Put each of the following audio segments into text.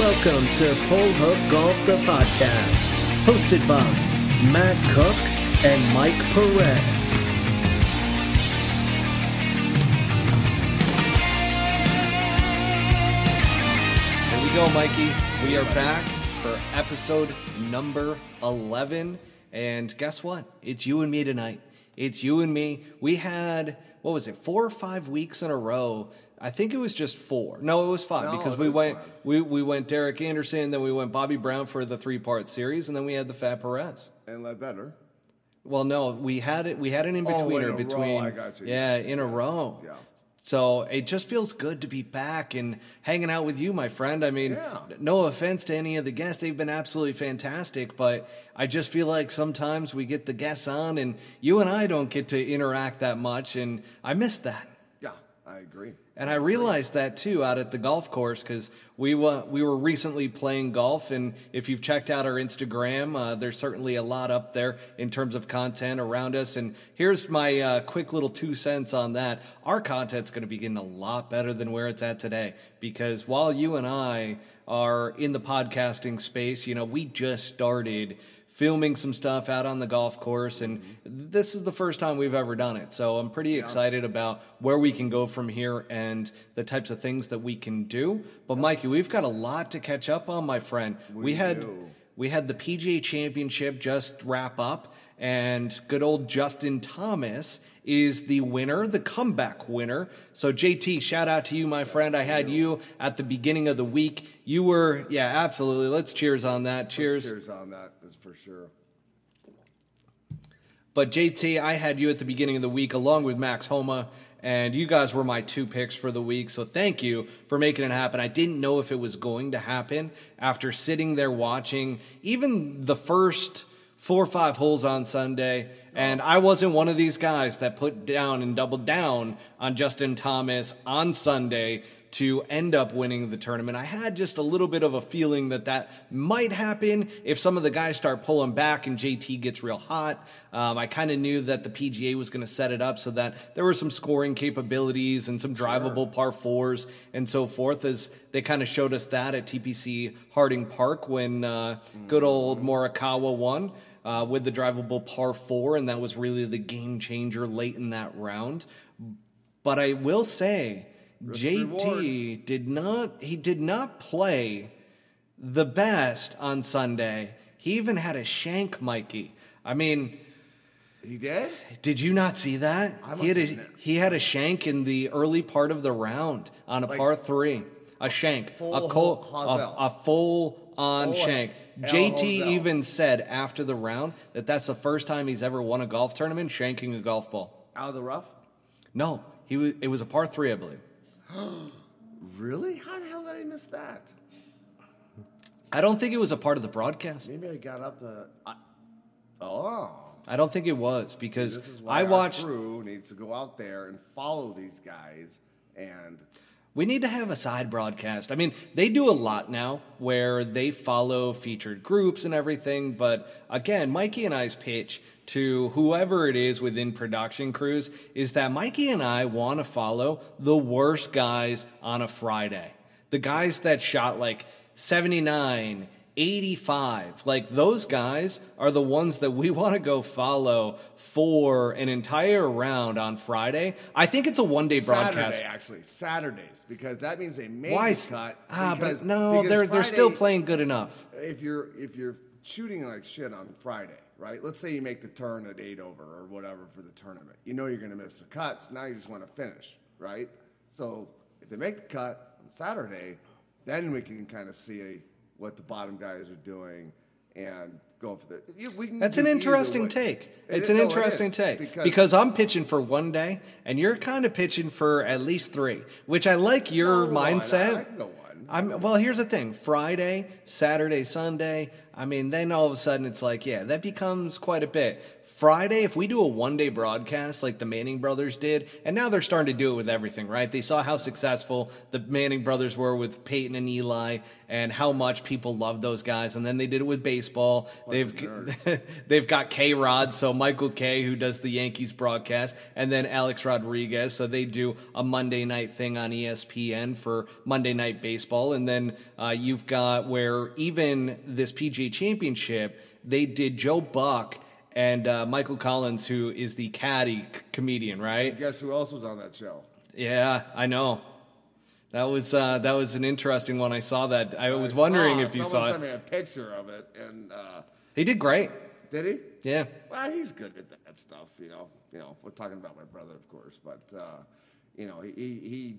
Welcome to Pull Hook Golf, the podcast, hosted by Matt Cook and Mike Perez. Here we go, Mikey. We are back for episode number 11. And guess what? It's you and me tonight. It's you and me. We had, what was it, four or five weeks in a row. I think it was just four. No, it was five No, because we went five. we, we went Derek Anderson, then we went Bobby Brown for the three part series, and then we had the Fat Perez. and let better. Well, no, we had it. We had an in Oh, in betweener row, between. I got you. Yeah, Yes, in a row. yeah. So it just feels good to be back and hanging out with you, my friend. I mean, Yeah. no offense to any of the guests; they've been absolutely fantastic. But I just feel like sometimes we get the guests on, and you and I don't get to interact that much, and I miss that. I agree. And I realized that too out at the golf course because we wa- we were recently playing golf, and if you've checked out our Instagram, uh, there's certainly a lot up there in terms of content around us. And here's my uh, quick little two cents on that: our content's going to be getting a lot better than where it's at today because while you and I are in the podcasting space, you know, we just started filming some stuff out on the golf course and this is the first time we've ever done it. So i'm pretty excited about where we can go from here and the types of things that we can do. But mikey we've got a lot to catch up on my friend. We, had do. we had the pga championship just wrap up and good old Justin Thomas is the winner, the comeback winner. So, JT, shout out to you, my friend. I had you at the beginning of the week. You were, yeah, absolutely. Let's cheers on that. Cheers. Cheers on that is for sure. But JT, I had you at the beginning of the week along with Max Homa, and you guys were my two picks for the week. So thank you for making it happen. I didn't know if it was going to happen after sitting there watching even the first four or five holes on Sunday. And I wasn't one of these guys that put down and doubled down on Justin Thomas on Sunday to end up winning the tournament. I had just a little bit of a feeling that that might happen if some of the guys start pulling back and JT gets real hot. Um, I kind of knew that the PGA was going to set it up so that there were some scoring capabilities and some drivable par fours and so forth, as they kind of showed us that at TPC Harding Park when uh, good old Morikawa won. Uh, with the drivable par four, and that was really the game changer late in that round. But I will say, JT did not he did not play the best on Sunday. He even had a shank, Mikey. I mean, He did? did you not see that? I He had a, he had a shank in the early part of the round on a Like- par three. A shank, a, col- a, a full on shank. JT even said after the round that that's the first time he's ever won a golf tournament shanking a golf ball. Out of the rough? No, he was, it was a par three, I believe. Really? How the hell did I miss that? I don't think it was a part of the broadcast. Maybe I got up the. I, oh. I don't think it was because why I our watched. crew needs to go out there and follow these guys and We need to have a side broadcast. I mean, they do a lot now where they follow featured groups and everything. But again, Mikey and I's pitch to whoever it is within production crews is that Mikey and I want to follow the worst guys on a Friday. The guys that shot like 79, 85. Like those guys are the ones that we want to go follow for an entire round on Friday. I think it's a one day broadcast. Saturday actually Saturdays because that means they made Why? the cut. Ah, because- but no, they're they're still playing good enough. if you're if you're shooting like shit on Friday, right? Let's say you make the turn at eight over or whatever for the tournament. You know you're going to miss the cuts. Now you just want to finish, right? So if they make the cut on Saturday, then we can kind of see what the bottom guys are doing and going for the. you- We can That's an interesting take. It It's is- an no, it interesting is, take because, because, I'm pitching for one day and you're kind of pitching for at least three, which I like your one. mindset. I one. I'm well. Here's the thing: Friday, Saturday, Sunday. I mean, then all of a sudden it's like, yeah, that becomes quite a bit. Friday, if we do a one day broadcast like the Manning brothers did, and now they're starting to do it with everything, right? They saw how successful the Manning brothers were with Peyton and Eli and how much people love those guys. And then they did it with baseball. they've they've got K Rod, so Michael Kay, who does the Yankees broadcast, and then Alex Rodriguez. So they do a Monday night thing on ESPN for Monday Night Baseball baseball, and then uh, you've got where even this PGA Championship, they did Joe Buck and uh, Michael Collins, who is the caddy c- comedian, right? Guess who else was on that show? Yeah, I know. That was uh, that was an interesting one. I saw that. I was wondering saw- if you saw sent it. me a picture of it, and uh, He did great. did he? Yeah. Well, he's good at that stuff, you know. You know, we're talking about my brother, of course, but uh, you know, he, he he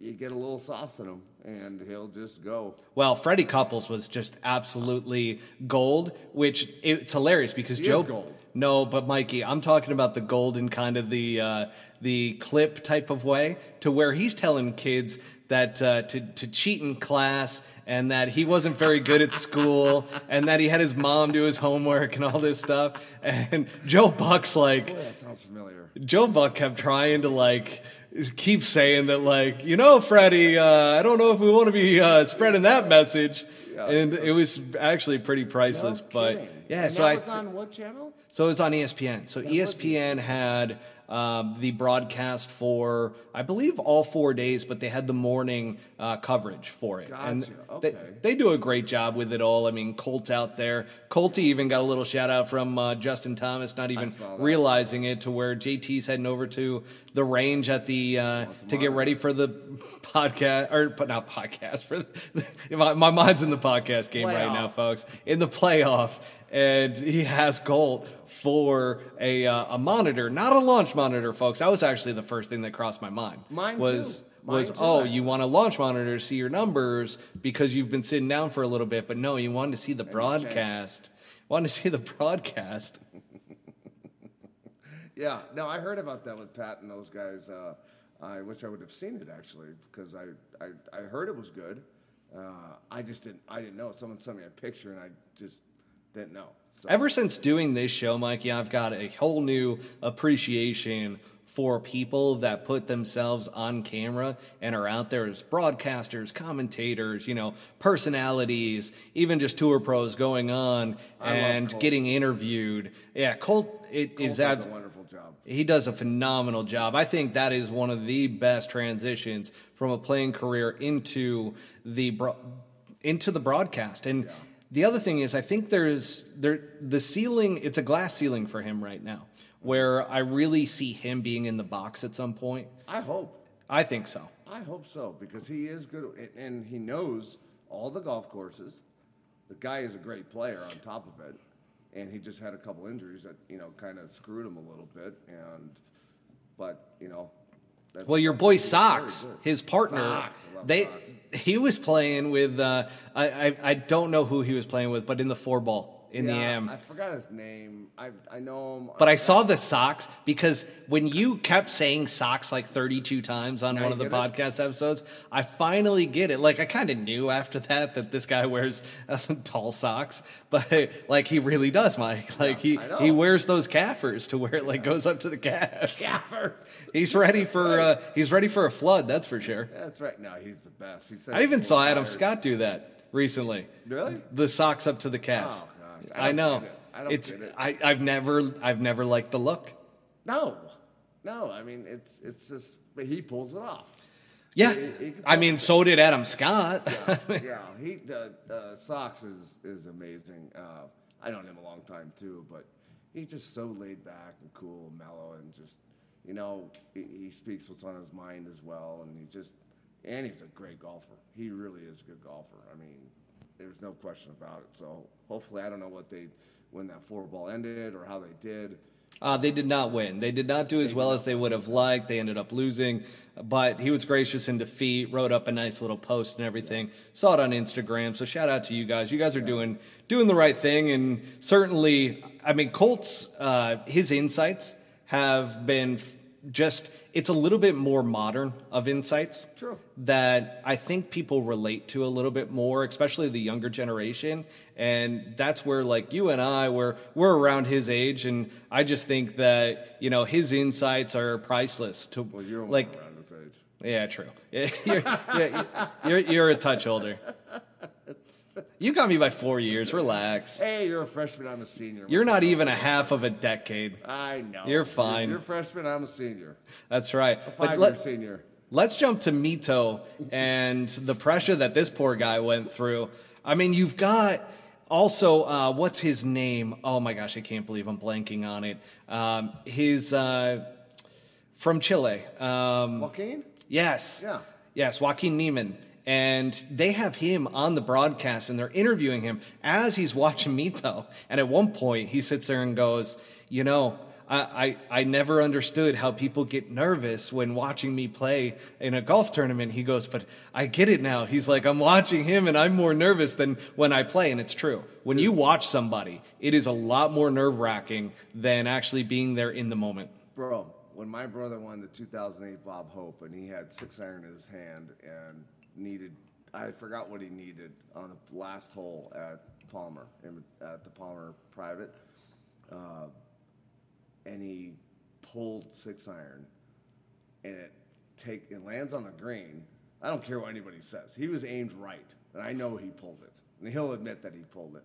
you get a little sauce in him, and he'll just go. Well, Freddie Couples was just absolutely gold, which it's hilarious because He Joe. gold. No, but Mikey, I'm talking about the gold in kind of the uh, the clip type of way, to where he's telling kids that uh, to to cheat in class and that he wasn't very good at school and that he had his mom do his homework and all this stuff. And Joe Buck's like, Boy, that sounds familiar. Joe Buck kept trying to like keep saying that like you know Freddie uh, I don't know if we want to be uh, spreading that message and it was actually pretty priceless No but. Yeah and so that I was on what channel? so it's on ESPN so ESPN had um, the broadcast for I believe all four days but they had the morning uh, coverage for it. And Gotcha. they, Okay. they do a great job with it all. I mean Colt's out there. Colty even got a little shout out from uh, Justin Thomas not even realizing it to where JT's heading over to the range at the uh, to get ready for the podcast or but not podcast for the, my, my mind's in the podcast game right now, folks. In the playoff, and he has Colt for a uh, a monitor, not a launch monitor, folks. That was actually the first thing that crossed my mind. Mine was. too. Mine Was too, oh actually. you want a launch monitor to see your numbers because you've been sitting down for a little bit, but no, you wanted to see the broadcast. Wanted to see the broadcast. Yeah, no, I heard about that with Pat and those guys. Uh, I wish I would have seen it actually because I, I, I heard it was good. Uh, I just didn't I didn't know. Someone sent me a picture and I just didn't know. So Ever since doing this show, Mikey, I've got a whole new appreciation for people that put themselves on camera and are out there as broadcasters, commentators, you know, personalities, even just tour pros going on I and getting interviewed. Yeah, Colt it Colt is ab- a wonderful job. he does a phenomenal job. I think that is one of the best transitions from a playing career into the bro- into the broadcast. And the other thing is, I think there's there the ceiling. It's a glass ceiling for him right now, where I really see him being in the box at some point. I hope. I think so. I hope so because he is good and- and he knows all the golf courses. The guy is a great player on top of it, and he just had a couple injuries that you know kind of screwed him a little bit. And but you know, that's Well, your boy Sox, his partner, Sox, they Sox. he was playing with. Uh, I, I I don't know who he was playing with, but in the four ball in the Yeah, M. I forgot his name. I I know him. But I saw the socks because when you kept saying socks like 32 times on Now one of the get it? podcast episodes, I finally get it. Like I kind of knew after that that this guy wears uh, some tall socks, but like he really does, Mike. Like he he wears those caffers to where it like goes up to the calf. Gaffer. He's ready for uh, he's ready for a flood. That's for sure. That's right. No, he's the best. He I even saw Adam. Scott do that recently. Really? The socks up to the calves. Oh, I I, know. it. I don't it's it. I, I've never I've never liked the look. No, no. I mean, it's it's just but he pulls it off. Yeah, He- he I mean, so did Adam Scott. yeah, he uh, uh, Sox is is amazing. Uh, I known him a long time too, but he's just so laid back and cool, and mellow, and just you know he, he speaks what's on his mind as well, and he just and he's a great golfer. He really is a good golfer. I mean, there's no question about it. So hopefully, I don't know what they when that four ball ended or how they did. Uh, they did not win. They did not do as well as they would have liked. They ended up losing, but he was gracious in defeat. Wrote up a nice little post and everything. Saw it on Instagram. So shout out to you guys. You guys are doing doing the right thing, and certainly, I mean, Colts. Uh, his insights have been just. It's a little bit more modern of insights. True. that I think people relate to a little bit more, especially the younger generation. And that's where like you and I we're we're around his age and I just think that, you know, his insights are priceless to Well, you're like around this age. yeah, true. Yeah, You're, you're, you're a touch older. You got me by four years. Relax. Hey, you're a freshman. I'm a senior. You're not even a half of a decade. I know. You're fine. You're, a freshman. I'm a senior. That's right. A five-year let- senior. let's jump to Mito and the pressure that this poor guy went through. I mean, you've got also uh, what's his name? Oh my gosh, I can't believe I'm blanking on it. Um, his uh, from Chile. Um, Joaquin? Yes. Yeah. Yes, Joaquin Niemann. And they have him on the broadcast and they're interviewing him as he's watching Mito. And at one point, he sits there and goes, You know, I, I, I never understood how people get nervous when watching me play in a golf tournament. He goes, But I get it now. He's like, I'm watching him and I'm more nervous than when I play. And it's true. When you watch somebody, it is a lot more nerve wracking than actually being there in the moment. Bro, when my brother won the 2008 Bob Hope and he had six iron in his hand and needed, I forgot what he needed on the last hole at Palmer, at the Palmer private, uh, and he pulled six iron and it take it lands on the green. I don't care what anybody says. He was aimed right, and I know he pulled it, and he'll admit that he pulled it,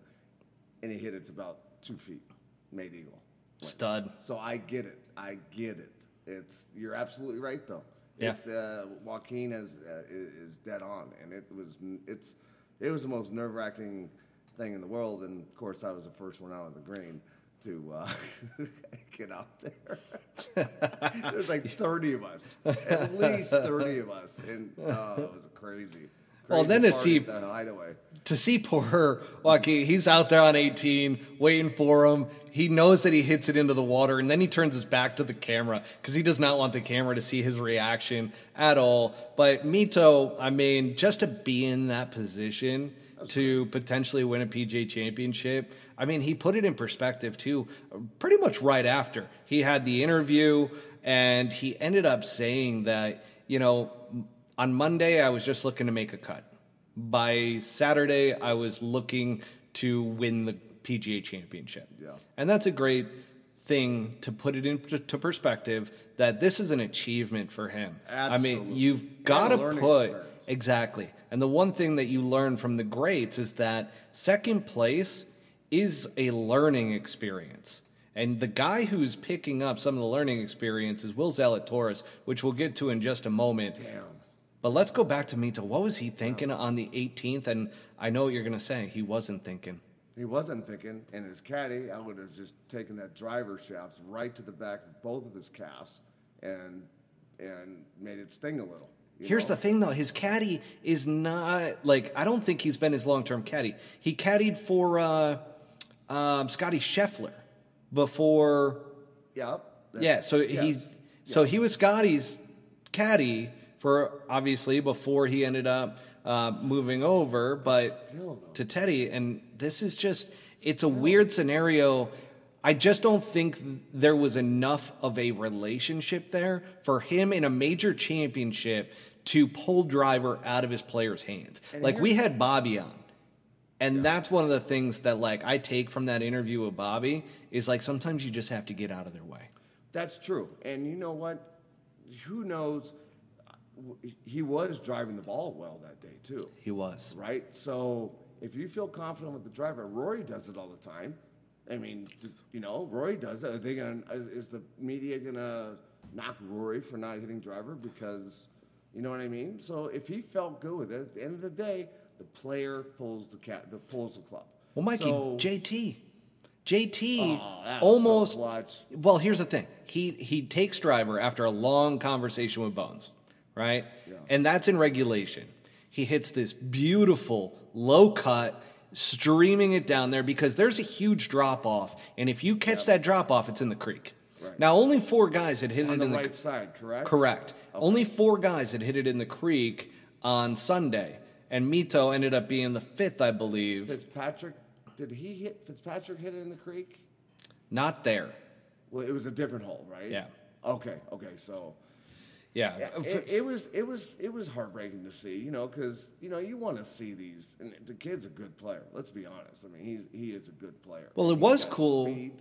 and he hit it about two feet, made eagle. Stud. So I get it. I get it. It's you're absolutely right though. Yeah. It's uh, Joaquin is uh, is dead on, and it was it's it was the most nerve wracking thing in the world. And of course, I was the first one out of the green to uh, get out there. There's like 30 of us, at least 30 of us, and uh, it was crazy. Well, then to see- the hideaway. to see poor Joaquin, he's out there on 18, waiting for him. He knows that he hits it into the water, and then he turns his back to the camera because he does not want the camera to see his reaction at all. But Mito, I mean, just to be in that position to potentially win a PJ championship, I mean, he put it in perspective too, pretty much right after. He had the interview, and he ended up saying that, you know, on Monday, I was just looking to make a cut by Saturday, I was looking to win the PGA championship. Yeah. And that's a great thing to put it into perspective that this is an achievement for him. Absolutely. I mean, you've got to And a learning put experience. exactly. And the one thing that you learn from the greats is that second place is a learning experience. And the guy who's picking up some of the learning experience is Will Zalatoris, which we'll get to in just a moment. Damn. But let's go back to Mito. What was he thinking on the 18th? And I know what you're going to say. He wasn't thinking. He wasn't thinking, and his caddy, I would have just taken that driver shaft right to the back of both of his calves and and made it sting a little. Here's know? the thing, though. His caddy is not like I don't think he's been his long term caddy. He caddied for uh, um, Scotty Scheffler before. Yep. Yeah, so he yes. so he was Scotty's caddy for obviously before he ended up uh, moving over, but Still, to Teddy, and this is just it's a weird scenario. I just don't think there was enough of a relationship there for him in a major championship to pull driver out of his players' hands. like we had Bobby on. And that's one of the things that like I take from that interview with Bobby is like sometimes you just have to get out of their way. That's true. And you know what? Who knows? He was driving the ball well that day too, He was. right? So if you feel confident with the driver, Rory does it all the time. I mean, you know, Rory does it. Are they gonna? Is the media gonna knock Rory for not hitting driver because, you know what I mean? So if he felt good with it, at the end of the day, the player pulls the cat, the pulls the club. Well, Mikey, So- JT, JT Oh, was so almost. well, here's the thing. He he takes driver after a long conversation with Bones, right? And that's in regulation. He hits this beautiful low cut, streaming it down there because there's a huge drop off, and if you catch that drop off, it's in the creek. Right. Now, only four guys had hit on it the in the right side, correct? Correct. Only four guys had hit it in the creek on Sunday, and Mito ended up being the fifth, I believe. Fitzpatrick, did he hit Fitzpatrick hit it in the creek? Not there. Well, it was a different hole, right? Yeah. Okay. Okay. So Yeah. it, it was it was it was heartbreaking to see, you know, because you know you want to see these, and the kid's a good player. Let's be honest. I mean, he he is a good player. Well, it He's was cool. speed.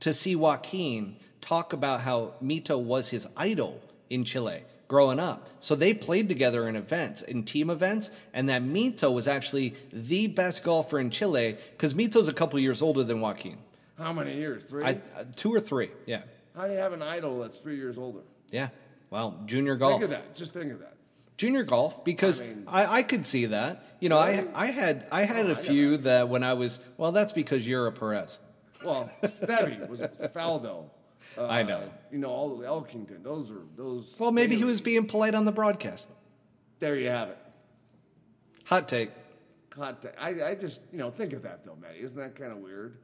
to see Joaquin talk about how Mito was his idol in Chile growing up. So they played together in events, in team events, and that Mito was actually the best golfer in Chile because Mito's a couple years older than Joaquin. How many years? Three. I, uh, two or three, yeah. How do you have an idol that's three years older? Yeah. Well, junior golf. Think of that. Just think of that. Junior golf because I, I mean- I, could see that. You know? I I had I had Oh, a I few that when I was well, that's because you're a Perez. Well, Stevie was Faldo. Uh, I know. You know, all the Elkington. Those are those. Well, maybe he was being polite on the broadcast. There you have it. Hot take. Contact. I, I just, you know, think of that though, Matty. Isn't that kind of weird?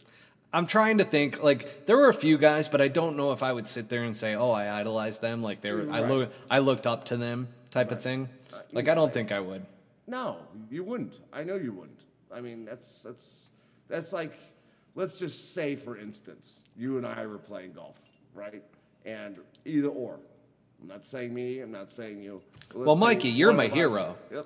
I'm trying to think. Like there were a few guys, but I don't know if I would sit there and say, "Oh, I idolized them." Like they were, I look, I looked up to them, type of thing. Uh, Like I don't think I would. No, you wouldn't. I know you wouldn't. I mean, that's that's that's like, let's just say, for instance, you and I were playing golf, right? And either or. I'm not saying me. I'm not saying you. Let's Well, Mikey, you're my hero.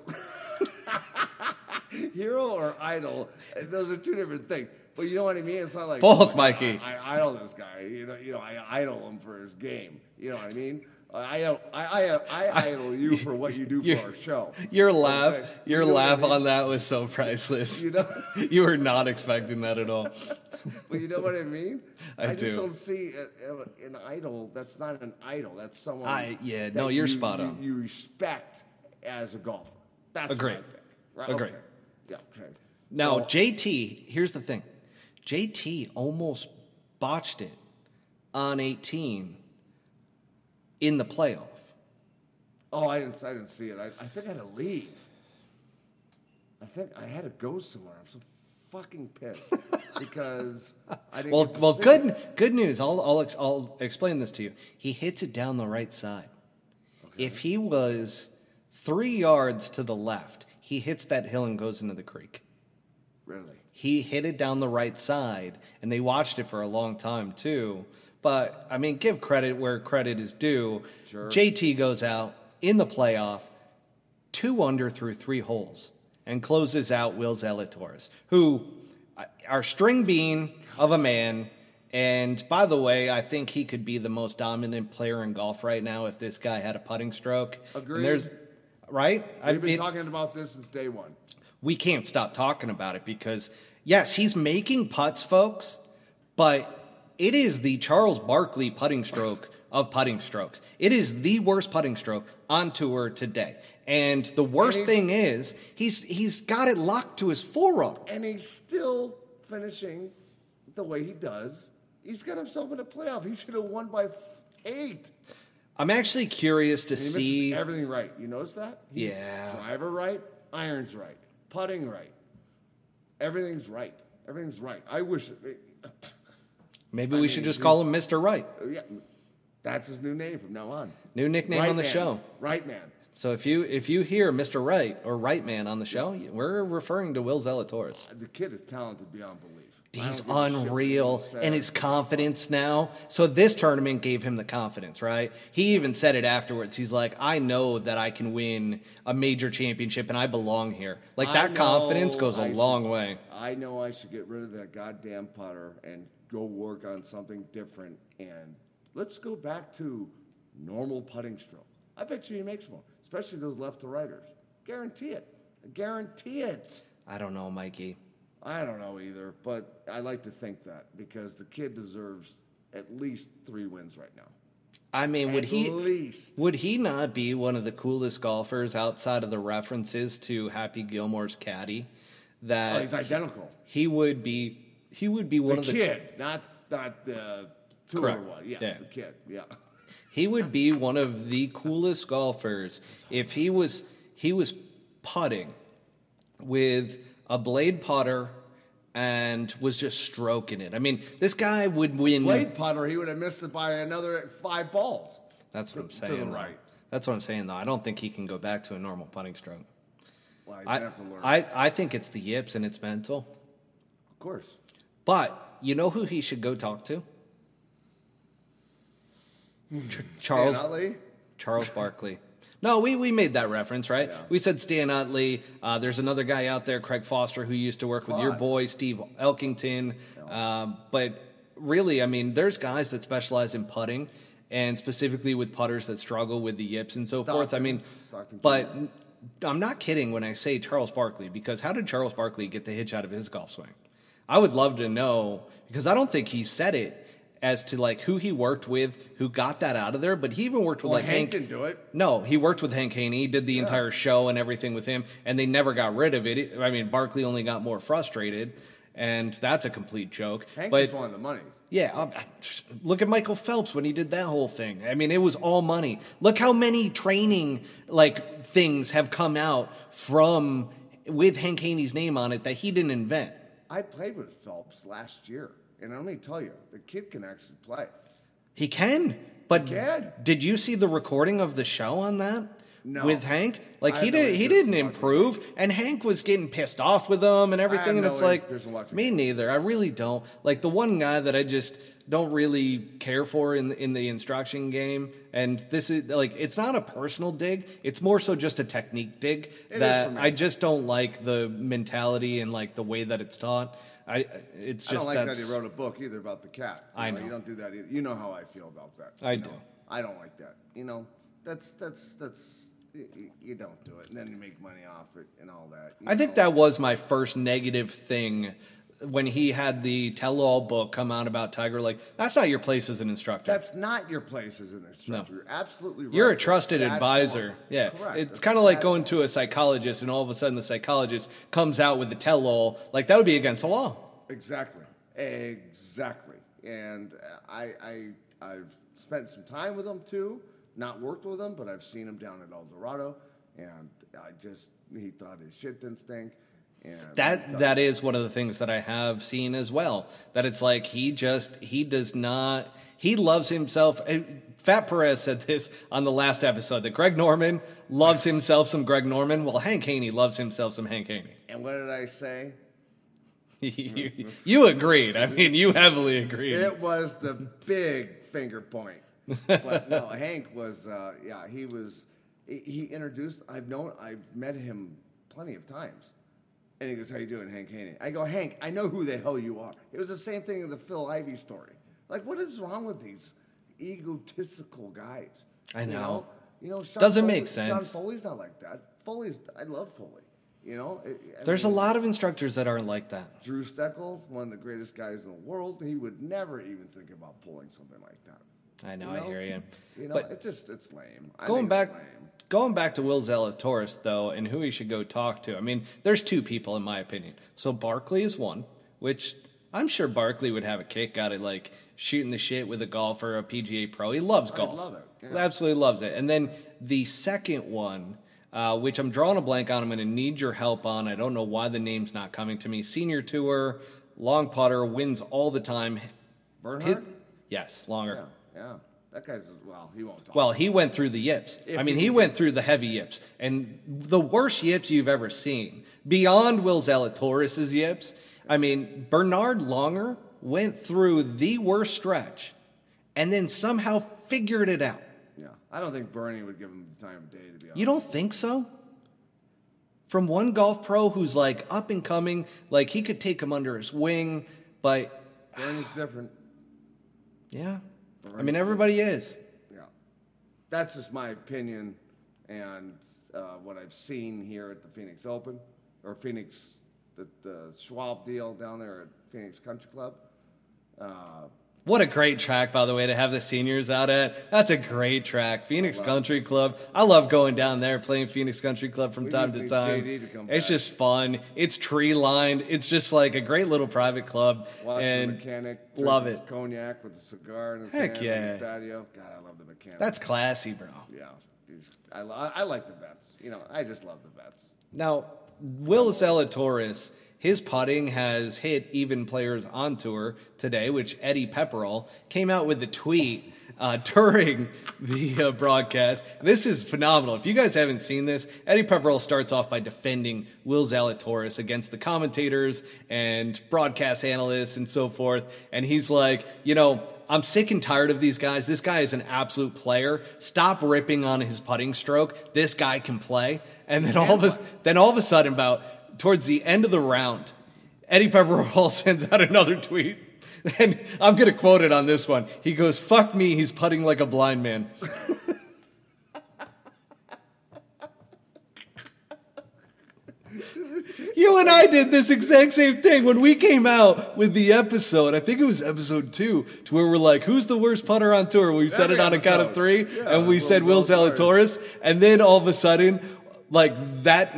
Hero or idol? Those are two different things. But you know what I mean? It's not like Both, Mikey. I, I idol this guy. You know, you know, I idol him for his game. You know what I mean? I I I, I, I idol you for what you do for our show. Your Okay? laugh, your You know what I laugh mean? on that was so priceless. You know? you were not expecting that at all. Well, you know what I mean? I just do. don't see a- a- an idol. That's not an idol. That's someone. I- yeah, no, you're you- spot you- on. You respect as a golfer. That's Agree. what I think. Right? Agree. Okay. Yeah. Okay. Now, So- JT, here's the thing. JT almost botched it on 18 in the playoff. oh, I didn't. I didn't see it. I, I think I had to leave. I think I had to go somewhere. I'm so fucking pissed because I didn't. Well, get to well, good, it. good news. I'll, I'll, ex- I'll explain this to you. He hits it down the right side. If he was three yards to the left, he hits that hill and goes into the creek. Really. He hit it down the right side, and they watched it for a long time too. But I mean, give credit where credit is due. Sure. JT goes out in the playoff, two under through three holes, and closes out Will Zalatoris, who uh, our string bean of a man. And by the way, I think he could be the most dominant player in golf right now if this guy had a putting stroke. Agreed. there's- right? We've been mean- talking about this since day one. we can't stop talking about it because yes, he's making putts, folks, but it is the Charles Barkley putting stroke of putting strokes. It is the worst putting stroke on tour today. And the worst And thing is he's he's got it locked to his forearm. and he's still finishing the way he does. He's got himself in a playoff. He should have won by f- eight. I'm actually curious to see everything right. You notice that? He- Yeah. Driver right, irons right, putting right. Everything's right. Everything's right. I wish. It, maybe I we mean, should just call him Mr. Right. Uh, yeah, that's his new name from now on. New nickname right on the man. show. Right man. So if you if you hear Mr. Right or Right Man on the show, we're referring to Will Zalatoris. The kid is talented beyond belief. He's don't give a shit what unreal, and his confidence now. So this tournament gave him the confidence, right? He even said it afterwards. He's like, "I know that I can win a major championship, and I belong here." Like that confidence goes a I long should- way. I know I should get rid of that goddamn putter and go work on something different. And let's go back to normal putting stroke. I bet you he makes more, especially those left to righters. Guarantee it. Guarantee it. I don't know, Mikey. I don't know either, but I like to think that because the kid deserves at least three wins right now. I mean, would At he least. would he not be one of the coolest golfers outside of the references to Happy Gilmore's caddy? That Oh, he's identical. he would be. He would be one The of the kid, not not the tour Correct. one. Yes, Yeah. the kid. Yeah. He would be one of the coolest golfers if he was he was putting with a blade putter and was just stroking it. I mean, this guy would win. Blade putter, he would have missed it by another five balls. That's what I'm to- to saying. the though. right. That's what I'm saying, though. I don't think he can go back to a normal putting stroke. Well, I, have to learn. I, I think it's the yips and it's mental. of course. But you know who he should go talk to? Hmm. Ch- Charles Charles Barkley. No, we, we made that reference, right? Yeah. We said Stan Utley. Uh, there's another guy out there, Craig Foster, who used to work with your boy, Steve Elkington. Um, but really, I mean, there's guys that specialize in putting and specifically with putters that struggle with the yips and so forth. I mean, Stockton but I'm not kidding when I say Charles Barkley because how did Charles Barkley get the hitch out of his golf swing? I would love to know because I don't think he said it as to like who he worked with, who got that out of there. But he even worked with Well, like Hank Hank. didn't do it. No, he worked with Hank Haney. He did the entire show and everything with him, and they never got rid of it. I mean, Barkley only got more frustrated, and that's a complete joke. Hank but just wanted the money. yeah, um, look at Michael Phelps when he did that whole thing. I mean, it was all money. Look how many training like things have come out from with Hank Haney's name on it that he didn't invent. I played with Phelps last year, and let me tell you, the kid can actually play. He can, but He can. did you see the recording of the show on that? No. With Hank, like I he did, he didn't improve, and Hank was getting pissed off with him and everything, and it's like there's a lot me neither. I really don't like the one guy that I just don't really care for in in the instruction game, and this is like it's not a personal dig; it's more so just a technique dig is that. I just don't like the mentality and like the way that it's taught. I it's just I don't like that he wrote a book either about the cat. You I know. You don't do that either. You know how I feel about that. I do. know? I don't like that. You know, that's that's that's you, don't do it, and then you make money off it and all that. I think that was my first negative thing when he had the tell-all book come out about Tiger. Like, that's not your place as an instructor. That's not your place as an instructor. No. You're absolutely right. You're a trusted advisor. Yeah. Correct. It's kind of like going to a psychologist and all of a sudden the psychologist comes out with the tell-all. Like, that would be against the law. Exactly. Exactly. And I, I, I've spent some time with him too. Not worked with him, but I've seen him down at El Dorado, and I just he thought his shit didn't stink. And That that is one of the things that I have seen as well. That it's like he just he does not he loves himself. eh, Fat Perez said this on the last episode that Greg Norman loves himself some Greg Norman. Well, Hank Haney loves himself some Hank Haney. And what did I say? you, you agreed. I mean, you heavily agreed. It was the big finger point. But no, Hank was, uh, yeah, he was, he introduced, I've known, I've met him plenty of times. And he goes, how you doing, Hank Haney? I go, Hank, I know who the hell you are. It was the same thing with the Phil Ivey story. Like, what is wrong with these egotistical guys? I You know. know, you know Sean Doesn't Foley- make Sean sense. Foley's not like that. Foley's, I love Foley. You know, I- There's a lot of instructors that aren't like that. Drew Steckel, one of the greatest guys in the world, he would never even think about pulling something like that. I know, You I hear you. You know, But it just it's lame. I going back lame. going back to Will Zalatoris though and who he should go talk to. I mean, there's two people in my opinion. So Barkley is one, which I'm sure Barkley would have a kick out of like shooting the shit with a golfer, a PGA pro. He loves golf. love it, yeah. Absolutely loves it. And then the second one, uh, which I'm drawing a blank on, I'm going to need your help on. I don't know why the name's not coming to me. Senior tour, long putter, wins all the time. Bernhard? yes, Langer. Yeah, yeah. That guy's well, he won't talk. Well, he went through the yips. If I mean, he- he went through the heavy yips, and the worst yips you've ever seen, beyond Will Zalatoris' yips. I mean, Bernhard Langer went through the worst stretch, and then somehow figured it out. yeah, I don't think Bernie would give him the time of day to be honest. You don't think so? From one golf pro who's like up and coming, like he could take him under his wing, but Bernie's different. yeah, I mean everybody is. Yeah, that's just my opinion and uh, what I've seen here at the Phoenix Open or Phoenix, the, the Schwab deal down there at Phoenix Country Club. Uh, What a great track, by the way, to have the seniors out at. That's a great track. Phoenix Country Club. I love going down there playing Phoenix Country Club from We time to time. To It's just fun. It's tree lined. It's just like a great little private club. watching and the mechanic love it. cognac with a cigar in his Heck yeah. patio. God, I love the mechanic. That's classy, bro. yeah. I, I like the bets. You know, I just love the bets. Now, Will Zalatoris, his putting has hit even players on tour today, which Eddie Pepperell came out with a tweet uh, during the uh, broadcast. This is phenomenal. If you guys haven't seen this, Eddie Pepperell starts off by defending Will Zalatoris against the commentators and broadcast analysts and so forth. And he's like, you know, I'm sick and tired of these guys. This guy is an absolute player. Stop ripping on his putting stroke. This guy can play. And then all of a then all of a sudden, about towards the end of the round, Eddie Pepperell sends out another tweet. And I'm gonna quote it on this one. He goes, "Fuck me, he's putting like a blind man." You and I did this exact same thing when we came out with the episode. I think it was episode two, to where we're like, "Who's the worst putter on tour?" We said Every it on a count of three, Yeah, and we said Will. Zalatoris, and then all of a sudden, like that,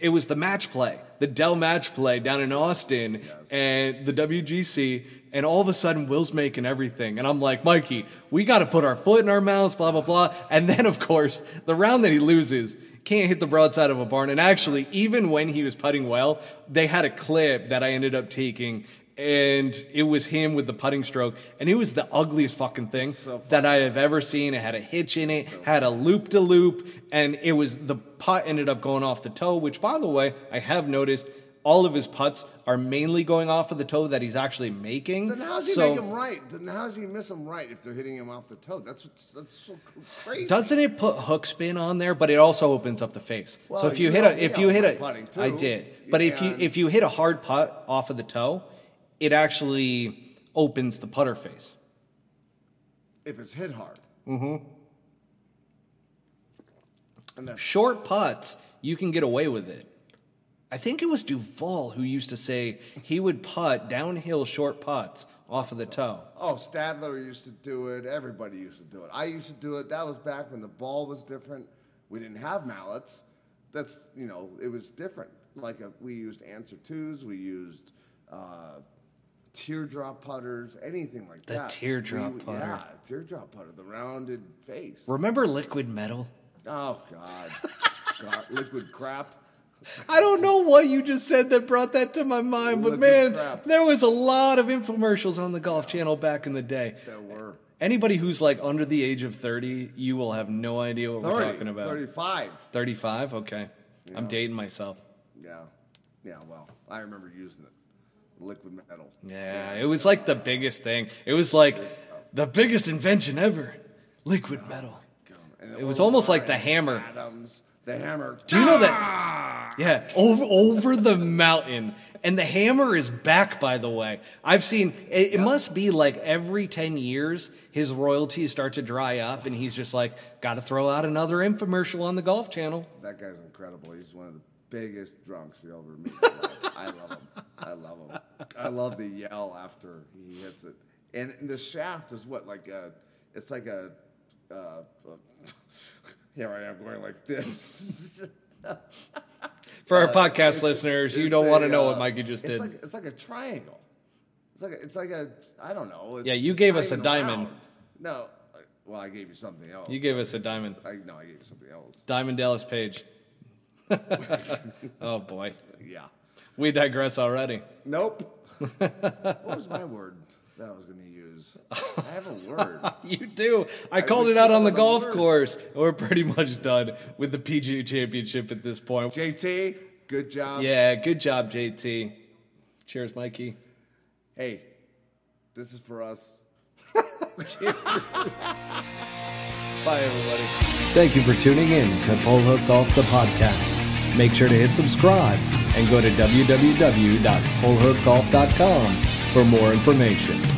it was the match play, the Dell match play down in Austin, and the WGC, and all of a sudden, Will's making everything, and I'm like, Mikey, we got to put our foot in our mouths, blah blah blah, and then of course, the round that he loses can't hit the broadside of a barn. And actually, even when he was putting well, they had a clip that I ended up taking. And it was him with the putting stroke, and it was the ugliest fucking thing so that I have ever seen. It had a hitch in it, had a loop to loop, and it was the putt ended up going off the toe. Which, by the way, I have noticed all of his putts are mainly going off of the toe that he's actually making. Then how's he so, make him right? Then how's he miss him right if they're hitting him off the toe? That's what's, that's so crazy. Doesn't it put hook spin on there? But it also opens up the face. so if you, you hit know- a if you you hit a too. I did. But if you if you hit a hard putt off of the toe, it actually opens the putter face. if it's hit hard. Mm-hmm. And Short putts, you can get away with it. I think it was Duval who used to say he would putt downhill short putts off of the toe. Oh, Stadler used to do it. Everybody used to do it. I used to do it. That was back when the ball was different. We didn't have mallets. That's you know, it was different. Like a, we used Anser twos. We used uh, teardrop putters. Anything like The that. The teardrop We- putter. Yeah, teardrop putter. The rounded face. Remember liquid metal? Oh God, God liquid crap. I don't know what you just said that brought that to my mind, but man, crap. there was a lot of infomercials on the Golf Channel back in the day. There were Anybody who's like under the age of 30, you will have no idea what we're talking about. 35. 35? Okay. I'm dating myself. Yeah, yeah. Well, I remember using it. Liquid metal. Yeah, it was like the biggest thing. It was like the biggest invention ever liquid oh metal. It was almost like the hammer. Adams, the hammer. Do you know that? Ah! Yeah, over over the mountain, and the hammer is back. By the way, I've seen. It, it must be like every ten years, his royalties start to dry up, and he's just like, got to throw out another infomercial on the Golf Channel. That guy's incredible. He's one of the biggest drunks you'll ever meet. in your life. I love him. I love him. I love the yell after he hits it. And the shaft is what like a. It's like a. Uh, uh, here I am going like this. For our Uh, podcast listeners, you don't a, want to know uh, what Mikey just it's did. Like, it's like a triangle. It's like a, it's like a I don't know. It's, Yeah, you gave us a diamond. round. No, well I gave you something else. you gave us a diamond, I no, I gave you something else. Diamond Dallas Page. oh boy, Yeah. we digress already. Nope. what was my word that I was going to use? I have a word. You do. I, I called it out on the golf word. course. We're pretty much done with the PGA Championship at this point. JT, good job. Yeah, good job, JT. Cheers, Mikey. Hey, this is for us. Cheers. Bye, everybody. Thank you for tuning in to Pull Hook Golf, the podcast. Make sure to hit subscribe and go to www.pullhookgolf.com for more information.